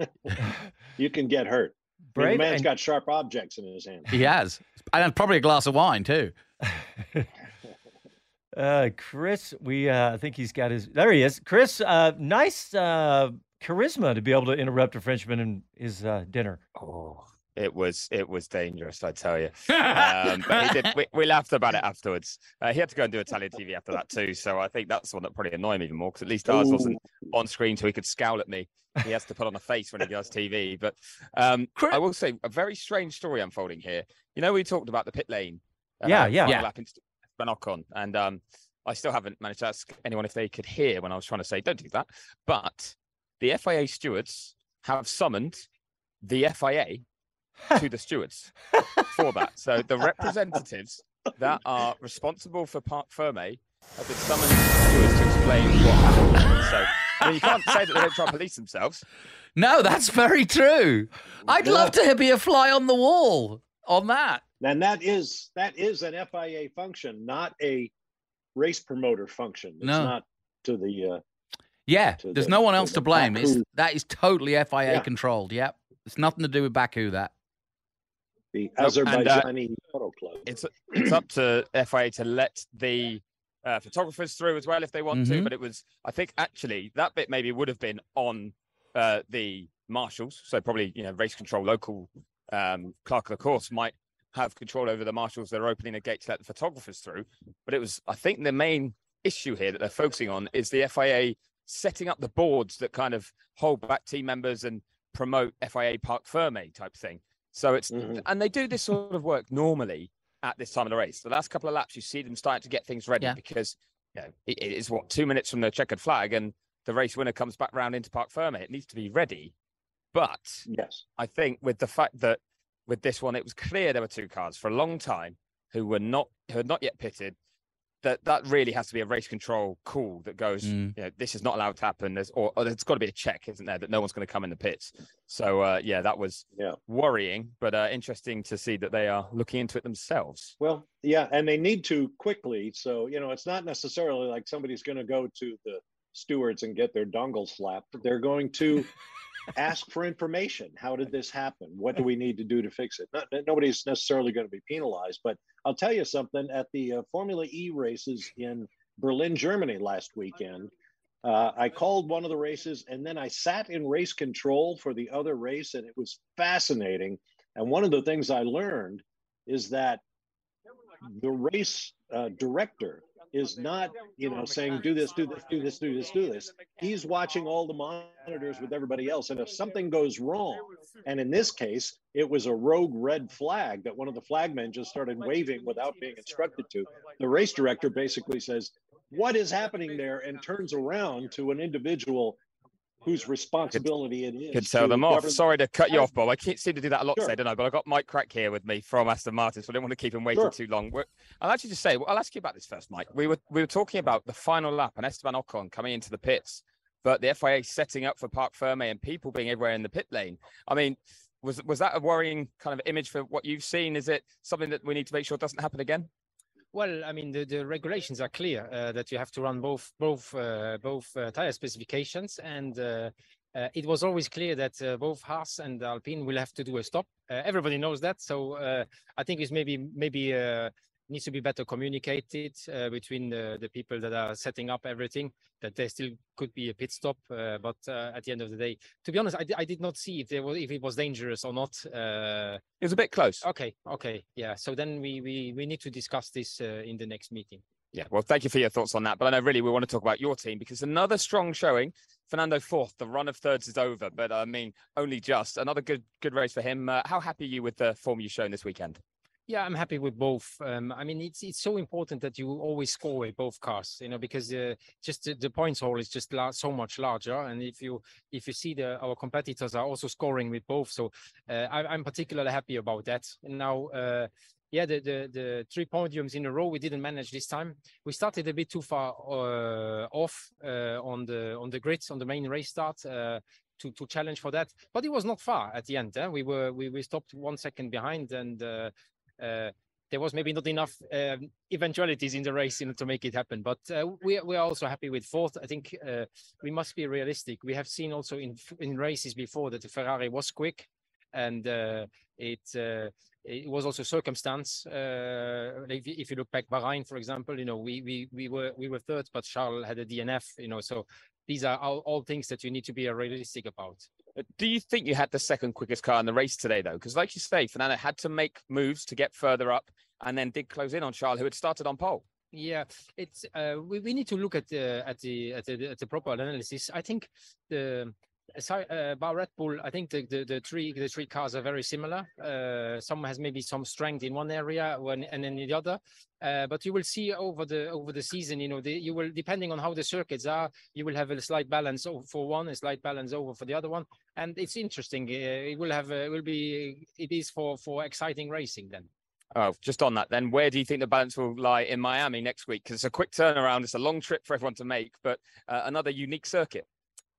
You can get hurt. I mean, Brave the man's and- got sharp objects in his hand. he has, and probably a glass of wine too. Uh, Chris, we uh, I think he's got his. There he is. Chris, uh, nice uh, charisma to be able to interrupt a Frenchman in his uh, dinner. Oh, it was it was dangerous, I tell you. Um, but <laughs> he did, we, we laughed about it afterwards. Uh, he had to go and do Italian TV after that too, so I think that's the one that probably annoyed me even more because at least ours wasn't on screen, so he could scowl at me. He has to put on a face when he does TV. But um, I will say a very strange story unfolding here. You know, we talked about the pit lane. uh, Yeah, yeah. Yeah. Lap in Esteban Ocon, and um, I still haven't managed to ask anyone if they could hear when I was trying to say, "Don't do that." But the FIA stewards have summoned the FIA <laughs> to the stewards for that. So the representatives that are responsible for Parc Ferme have been summoned to the stewards to explain what happened. So I mean, you can't say that they don't try and police themselves. No, that's very true. I'd love to be a fly on the wall on that. And that is that is an FIA function, not a race promoter function. It's No. not to the uh, Yeah, to there's the- no one else the to blame. It's, that is totally FIA Yeah. controlled. Yep, it's nothing to do with Baku. That the Nope, and, uh, Azerbaijani Auto Club. It's it's up to FIA to let the uh, photographers through as well if they want to. Mhm. But it was, I think, actually that bit maybe would have been on uh, the marshals. So probably you know race control local um, clerk of the course might have control over the marshals that are opening the gate to let the photographers through. But it was, I think, the main issue here that they're focusing on is the FIA setting up the boards that kind of hold back team members and promote FIA Parc Ferme type thing. So it's mm-hmm. and they do this sort of work normally at this time of the race. The last couple of laps, you see them starting to get things ready Yeah. because you know, it, it is what two minutes from the checkered flag, and the race winner comes back round into Parc Ferme. It needs to be ready. But yes, I think with the fact that with this one, it was clear there were two cars for a long time who were not who had not yet pitted. That that really has to be a race control call that goes, Mm. you know, this is not allowed to happen. There's or, or there's got to be a check, isn't there, that no one's going to come in the pits. So uh, yeah, that was yeah. worrying, but uh, interesting to see that they are looking into it themselves. Well, yeah, and they need to quickly. So, you know, it's not necessarily like somebody's going to go to the stewards and get their dongles slapped. They're going to ask for information. How did this happen? What do we need to do to fix it? Not, nobody's necessarily going to be penalized, but I'll tell you something at the uh, Formula E races in Berlin, Germany last weekend. Uh, I called one of the races and then I sat in race control for the other race, and it was fascinating. And one of the things I learned is that the race uh, director is not, you know, saying do this, do this, do this, do this, do this. He's watching all the monitors with everybody else, and if something goes wrong, and in this case, it was a rogue red flag that one of the flagmen just started waving without being instructed to. The race director basically says, "What is happening there?" and turns around to an individual whose responsibility it is. Could tell them off. Sorry to cut you off, Bob. I can't seem to do that a lot Sure. today, don't I? But I've got Mike Krack here with me from Aston Martin, so I didn't want to keep him waiting Sure. too long. We're, I'll actually just say, well, I'll ask you about this first, Mike. We were we were talking about the final lap and Esteban Ocon coming into the pits, but the FIA setting up for Parc Ferme and people being everywhere in the pit lane. I mean, was was that a worrying kind of image for what you've seen? Is it something that we need to make sure doesn't happen again? Well, I mean, the, the regulations are clear uh, that you have to run both both uh, both uh, tire specifications, and uh, uh, it was always clear that uh, both Haas and Alpine will have to do a stop. Everybody knows that, so I think it's maybe maybe needs to be better communicated uh, between the, the people that are setting up everything. That there still could be a pit stop, uh, but uh, at the end of the day, to be honest, I, I did not see if there was if it was dangerous or not. Uh, it was a bit close. Okay, okay, yeah. So then we we we need to discuss this uh, in the next meeting. Yeah, well, thank you for your thoughts on that. But I know really we want to talk about your team because another strong showing. Fernando fourth. The run of thirds is over, but I mean only just. Another good good race for him. Uh, how happy are you with the form you've shown this weekend? Yeah, I'm happy with both. Um, I mean, it's it's so important that you always score with both cars, you know, because uh, just the, the points hole is just lar- so much larger. And if you if you see the our competitors are also scoring with both, so uh, I, I'm particularly happy about that. And now, uh, yeah, the, the the three podiums in a row we didn't manage this time. We started a bit too far uh, off uh, on the on the grids on the main race start. Uh, to, to challenge for that, but it was not far at the end. Eh? We were we, we stopped one second behind, and there was maybe not enough um, eventualities in the race you know, to make it happen. But uh, we we are also happy with fourth. I think uh, we must be realistic. We have seen also in in races before that the Ferrari was quick, and uh, it uh, it was also circumstance. Uh, if, if, you look back Bahrain, for example, you know we we we were we were third, but Charles had a DNF. You know, so these are all, all things that you need to be realistic about. Do you think you had the second quickest car in the race today, though? Because, like you say, Fernando had to make moves to get further up, and then did close in on Charles, who had started on pole. Yeah, it's uh, we, we need to look at the at the at the, at the proper analysis. I think the sorry, uh, about Red Bull, I think the, the, the, three the three cars are very similar. Uh, some has maybe some strength in one area, when and then in the other. Uh, but you will see over the over the season, you know, the, you will depending on how the circuits are, you will have a slight balance for one, a slight balance over for the other one, and it's interesting. Uh, it will have it will be it is for for exciting racing then. Oh, just on that, then, where do you think the balance will lie in Miami next week? Because it's a quick turnaround, it's a long trip for everyone to make, but uh, another unique circuit.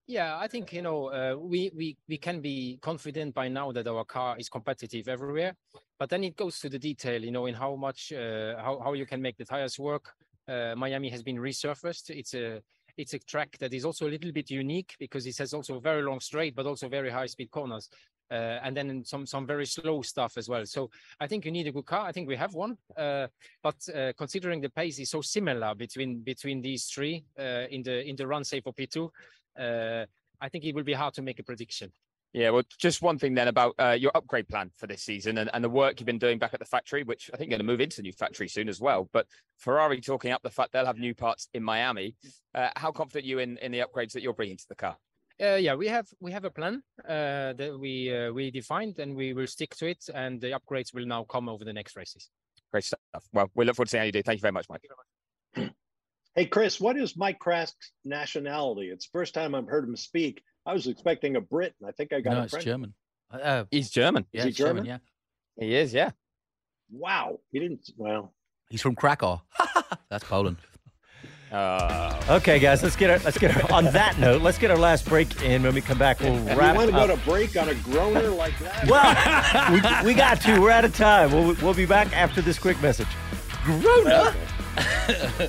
Yeah, I think you know uh, we we we can be confident by now that our car is competitive everywhere, but then it goes to the detail, you know, in how much uh, how how you can make the tires work. Uh, Miami has been resurfaced. It's a it's a track that is also a little bit unique because it has also very long straight, but also very high speed corners, uh, and then some some very slow stuff as well. So I think you need a good car. I think we have one, uh, but uh, considering the pace is so similar between between these three in the in the run safe for P two I think it will be hard to make a prediction. Yeah, well, just one thing then about uh, your upgrade plan for this season and, and the work you've been doing back at the factory, which I think you're going to move into the new factory soon as well. But Ferrari talking up the fact they'll have new parts in Miami. Uh, how confident are you in, in the upgrades that you're bringing to the car? Uh, yeah, we have we have a plan uh, that we uh, we defined, and we will stick to it. And the upgrades will now come over the next races. Great stuff. Well, we look forward to seeing how you do. Thank you very much, Mike. Hey, Chris, what is Mike Krack's nationality? It's the first time I've heard him speak. I was expecting a Brit, and I think I got no, a it's French. German. Uh, he's German. Yeah, Is he he's German? German? Yeah, he is. Yeah. Wow, he didn't. Well, he's from Krakow. <laughs> That's Poland. Uh, Okay, guys, let's get our, let's get our, on that note. Let's get our last break in. When we come back, we'll you wrap want to up. go to break on a groaner like that? <laughs> Well, we, we got to. We're out of time. We'll, we'll be back after this quick message. Grown <laughs>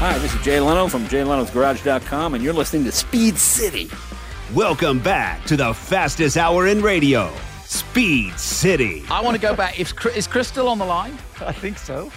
Hi, this is Jay Leno from JayLeno'sGarage.com, and you're listening to Speed City. Welcome back to the fastest hour in radio, Speed City. I want to go back. Is, Chris- is Chris still on the line? I think so.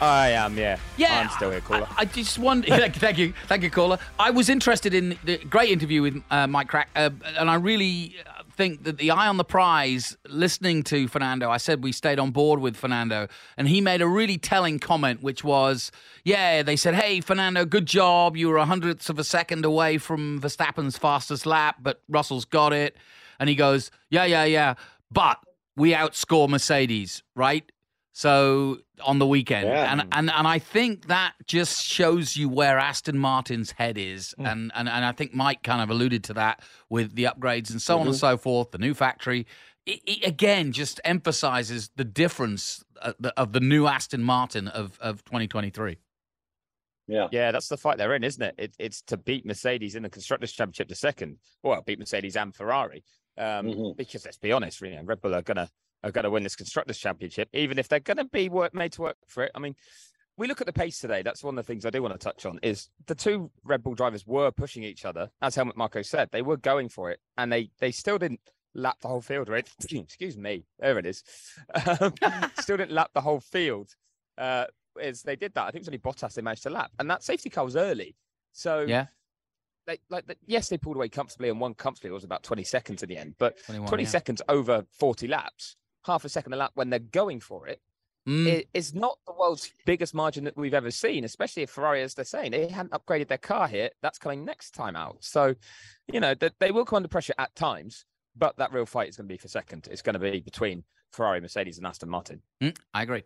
I am, yeah. Yeah, I'm still here, caller. I, I just wonder. <laughs> thank, you, thank you, thank you, caller. I was interested in the great interview with uh, Mike Krack, uh, and I really uh, think that the eye on the prize, listening to Fernando, I said we stayed on board with Fernando, and he made a really telling comment, which was, yeah, they said, hey, Fernando, good job. You were a hundredths of a second away from Verstappen's fastest lap, but Russell's got it. And he goes, yeah, yeah, yeah, but we outscore Mercedes, right? So on the weekend, Yeah. and and and I think that just shows you where Aston Martin's head is, Hmm. and and and I think Mike kind of alluded to that with the upgrades and so on and Mhm. so forth, the new factory. It, it again just emphasizes the difference uh, the- of the new Aston Martin of of 2023. Yeah. Yeah, that's the fight they're in, isn't it? it it's to beat Mercedes in the Constructors' Championship to second. Well, beat Mercedes and Ferrari. Um, Mm-hmm. Because let's be honest, you know, Red Bull are gonna are gonna win this Constructors' Championship, even if they're gonna be work, made to work for it. I mean, we look at the pace today. That's one of the things I do want to touch on. Is the two Red Bull drivers were pushing each other, as Helmut Marko said, they were going for it, and they they still didn't lap the whole field. Right? <sniffs> Excuse me. There it is. <laughs> Um, still didn't lap the whole field. Uh, as they did that, I think it was only Bottas they managed to lap, and that safety car was early. So Yeah. they like the, yes, they pulled away comfortably and won comfortably. It was about 20 seconds in the end, but 20 yeah. seconds over 40 laps, half a second a lap when they're going for it, Mm. it's not the world's biggest margin that we've ever seen, especially if Ferrari, as they're saying, they hadn't upgraded their car here. That's coming next time out. So, you know, that they will come under pressure at times, but that real fight is going to be for second. It's going to be between Ferrari, Mercedes, and Aston Martin. Mm, I agree.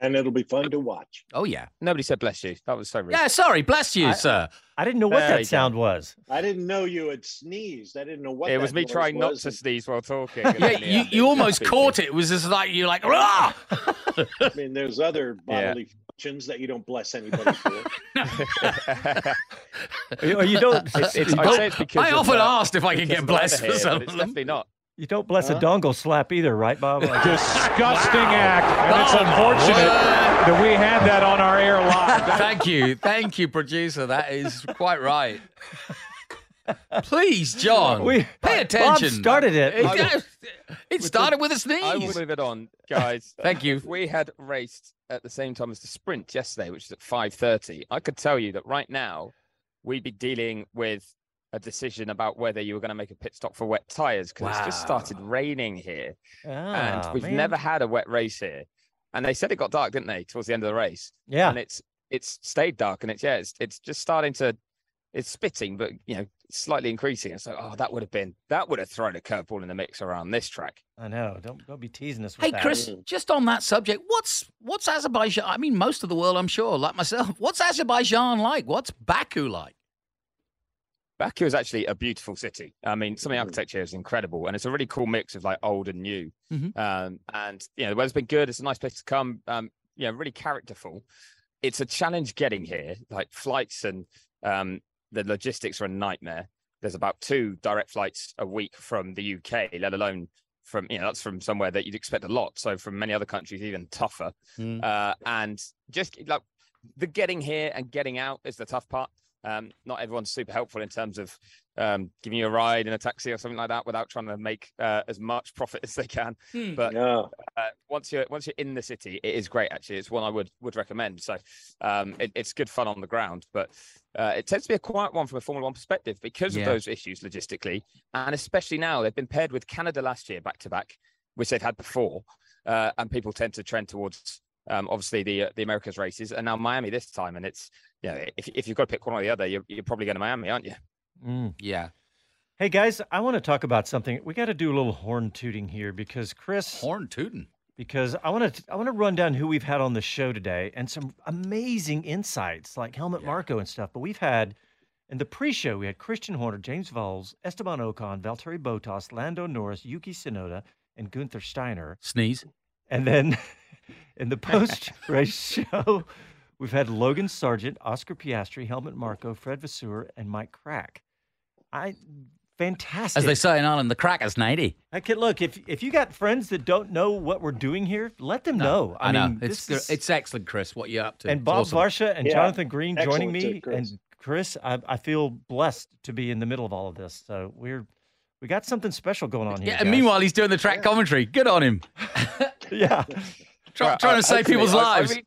And it'll be fun to watch. Oh yeah. Nobody said bless you. That was so rude. Yeah, sorry, bless you, I- sir. I didn't know what There you that go. sound was. I didn't know you had sneezed. I didn't know what that was. it was that me noise trying not was. to sneeze while talking. <laughs> Yeah, you, you almost caught it. It was just like you're like, Rah! I mean, there's other <laughs> Yeah. bodily functions that you don't bless anybody for. <laughs> Or you don't. It's, it's, you I'd don't- say it's because I of, often uh, asked if I could get of the weather blessed for some but of It's them. definitely not. You don't bless Huh? a dongle slap either, right, Bob? Like- <laughs> Disgusting act. And it's Oh, my unfortunate that we had that on our air live. <laughs> Thank you, thank you, producer. That is quite right. Please, John, We- pay Bob attention. started it. It, it started with a sneeze. I will move it on, guys. <laughs> Thank you. If we had raced at the same time as the sprint yesterday, which is at 5.30, I could tell you that right now we'd be dealing with a decision about whether you were going to make a pit stop for wet tyres because it's just started raining here. and Ah, we've man. never had a wet race here. And they said it got dark, didn't they, towards the end of the race? Yeah. And it's it's stayed dark, and it's yeah, it's it's just starting to it's spitting, but you know, slightly increasing. It's like, oh, that would have been that would have thrown a curveball in the mix around this track. I know. Don't don't be teasing us with Hey, that. Chris, just on that subject, what's what's Azerbaijan? I mean, most of the world, I'm sure, like myself. <laughs> What's Azerbaijan like? What's Baku like? Baku is actually a beautiful city. I mean, some of the architecture is incredible, and it's a really cool mix of like old and new. Mhm. Um, and you know, the weather's been good. It's a nice place to come. Um, you know, really characterful. It's a challenge getting here. Like flights and um, the logistics are a nightmare. There's about two direct flights a week from the UK, let alone from you know that's from somewhere that you'd expect a lot. So from many other countries, even tougher. Mm. Uh, and just like the getting here and getting out is the tough part. Um, not everyone's super helpful in terms of um, giving you a ride in a taxi or something like that without trying to make uh, as much profit <laughs> as they can. Hmm. But Yeah. uh, once you're once you're in the city, it is great. Actually, it's one I would would recommend. So um, it, it's good fun on the ground, but uh, it tends to be a quiet one from a Formula One perspective because Yeah. of those issues logistically, and especially now they've been paired with Canada last year back to back, which they've had before, uh, and people tend to trend towards um, obviously the uh, the Americas races, and now Miami this time, and it's you know if if you've got to pick one or the other, you're, you're probably going to Miami, aren't you? Mm. Yeah. Hey guys, I want to talk about something. We got to do a little horn tooting here because Chris Horn tooting. because I want to I want to run down who we've had on the show today and some amazing insights like Helmut Marko and stuff. But we've had in the pre-show we had Christian Horner, James Vowles, Esteban Ocon, Valtteri Bottas, Lando Norris, Yuki Tsunoda, and Gunther Steiner. Sneeze. And then in the post-race show, we've had Logan Sargent, Oscar Piastri, Helmut Marko, Fred Vasseur, and Mike Krack. I fantastic. As they say in Ireland, the crackers 90. I can look if if you got friends that don't know what we're doing here, let them know. I, know. mean, It's, this is- it's excellent, Chris, what you're up to. and Bob awesome. Varsha and Yeah. Jonathan Green joining Excellent, me, Chris. and Chris, I, I feel blessed to be in the middle of all of this. So we're we got something special going on here. Yeah, and guys. meanwhile, he's doing the track commentary. Good on him. <laughs> yeah, <laughs> Try, Well, trying uh, to save hopefully- people's I- I lives. mean,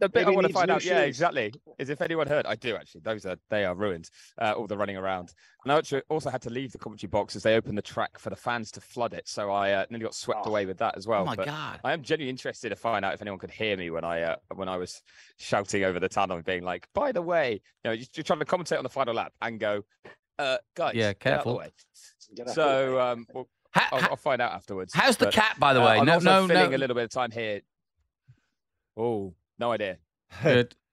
the bit Maybe I want to find new out, yeah, exactly, is if anyone heard. I do actually. Those are they are ruined. Uh, all the running around. And I actually also had to leave the commentary box as they opened the track for the fans to flood it. So I uh, nearly got swept Oh. away with that as well. oh, my but God. I am genuinely interested to find out if anyone could hear me when I uh, when I was shouting over the tunnel and being like, "By the way, you know, you're, you're trying to commentate on the final lap and go, uh, guys, Yeah, get out of the careful. way." Get out of the So um, we'll, I'll, I'll find out afterwards. How's the But, cat, by the uh, way? I'm No- also no- filling no- a little bit of time here. Oh, no idea. Good. <laughs>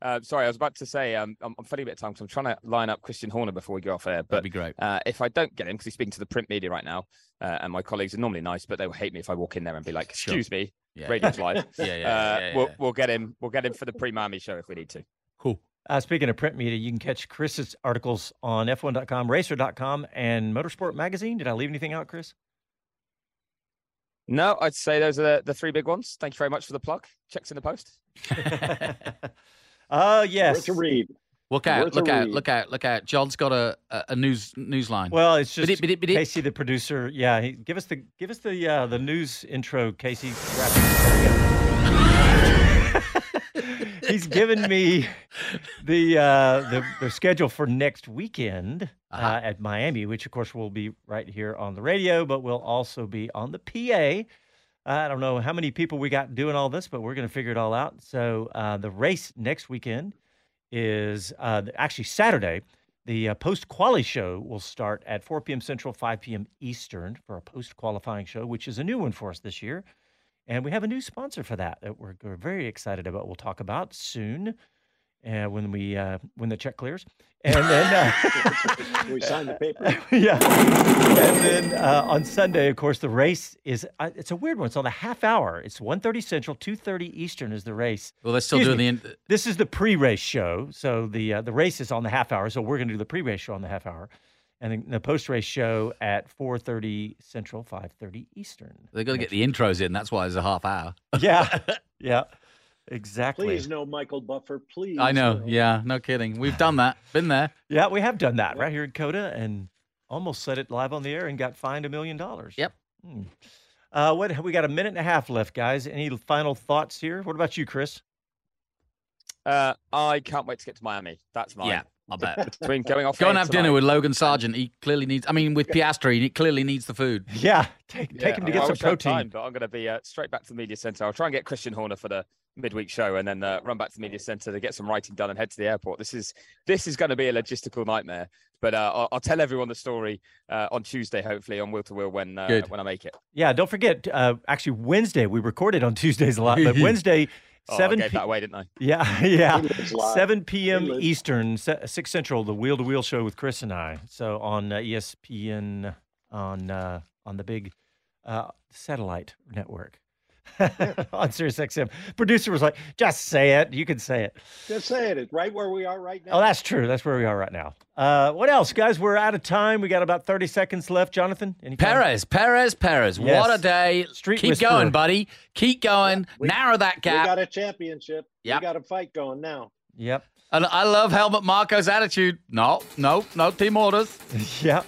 Uh, sorry, I was about to say um, I'm, I'm filling a bit of time because I'm trying to line up Christian Horner before we go off air. But That'd be great. Uh, if I don't get him, because he's speaking to the print media right now, uh, and my colleagues are normally nice, but they will hate me if I walk in there and be like, Sure. "Excuse me, Yeah. radio's live." <laughs> Yeah, yeah, uh, yeah, yeah, we'll, yeah. we'll get him. We'll get him for the pre-Miami show if we need to. Cool. Uh, speaking of print media, you can catch Chris's articles on F1.com, Racer.com, and Motorsport Magazine. Did I leave anything out, Chris? No, I'd say those are the, the three big ones. Thank you very much for the plug. Checks in the post. <laughs> Uh, yes. Worth a read. Look out! Worth Look out! read. Look out! Look out! John's got a a, a news news line. Well, it's just Bidit, bidit, bidit. Casey, the producer. Yeah, he, give us the give us the uh, the news intro, Casey. <laughs> He's given me the, uh, the the schedule for next weekend uh Uh-huh. at Miami, which of course will be right here on the radio, but will also be on the PA. I don't know how many people we got doing all this, but we're going to figure it all out. So uh, the race next weekend is uh, actually Saturday. The uh, post quali show will start at 4 p.m. Central, 5 p.m. Eastern for a post qualifying show, which is a new one for us this year. And we have a new sponsor for that that we're, we're very excited about. We'll talk about soon uh, when we uh, when the check clears. And then uh, <laughs> we sign the paper. <laughs> yeah. And then uh, on Sunday, of course, the race is uh, it's a weird one. It's on the half hour. It's 1.30 Central, 2.30 Eastern is the race. Well, they're still Excuse doing me. the in- This is the pre-race show. So the uh, the race is on the half hour. So we're going to do the pre-race show on the half hour. And the post-race show at 4.30 Central, 5.30 Eastern. They've got to get the intros in. That's why it's a half hour. Yeah. <laughs> yeah. Exactly. Please no Michael Buffer. Please. I know. no. Yeah. No kidding. We've done that. Been there. Yeah, we have done that right here in COTA and almost said it live on the air and got fined a million dollars. Yep. Hmm. Uh, what we got a minute and a half left, guys. Any final thoughts here? What about you, Chris? Uh, I can't wait to get to Miami. That's mine. Yeah, I bet. <laughs> Between going off. Go and air have dinner with Logan Sargent. He clearly needs. I mean, with Piastri, he clearly needs the food. Yeah, take Yeah, take him to I- get I some wish I had protein. Time, but I'm going to be uh, straight back to the media center. I'll try and get Christian Horner for the midweek show, and then uh, run back to the media center to get some writing done and head to the airport. This is this is going to be a logistical nightmare. But uh, I'll, I'll tell everyone the story uh, on Tuesday, hopefully on Wheel to Wheel when uh, when I make it. Yeah, don't forget. Uh, actually, Wednesday we recorded on Tuesdays a lot, but <laughs> Wednesday Oh, I seven. gave p- that away, didn't I? <laughs> Yeah, <laughs> yeah. He lives live. Seven p.m. Eastern, six Central, the Wheel to Wheel show with Chris and I. So on uh, ESPN on uh, on the big uh, satellite network <laughs> on Sirius XM. Producer was like, "Just say it. You can say it." Just say it. Right where we are right now. Oh, that's true. That's where we are right now. Uh, what else, guys? We're out of time. We got about thirty seconds left. Jonathan, any final- Perez, Perez, Perez. What a day. Street Keep whisperer. going, buddy. Keep going. We- Narrow that gap. We got a championship. Yep. We got a fight going now. Yep. And I love Helmut Marko's attitude. No, no, no team orders. yeah.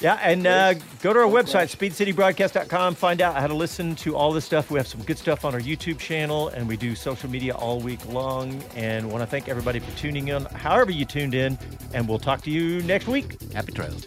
Yeah, and uh, go to our website, speedcitybroadcast.com. Find out how to listen to all this stuff. We have some good stuff on our YouTube channel, and we do social media all week long. And want to thank everybody for tuning in, however you tuned in. And we'll talk to you next week. Happy trails.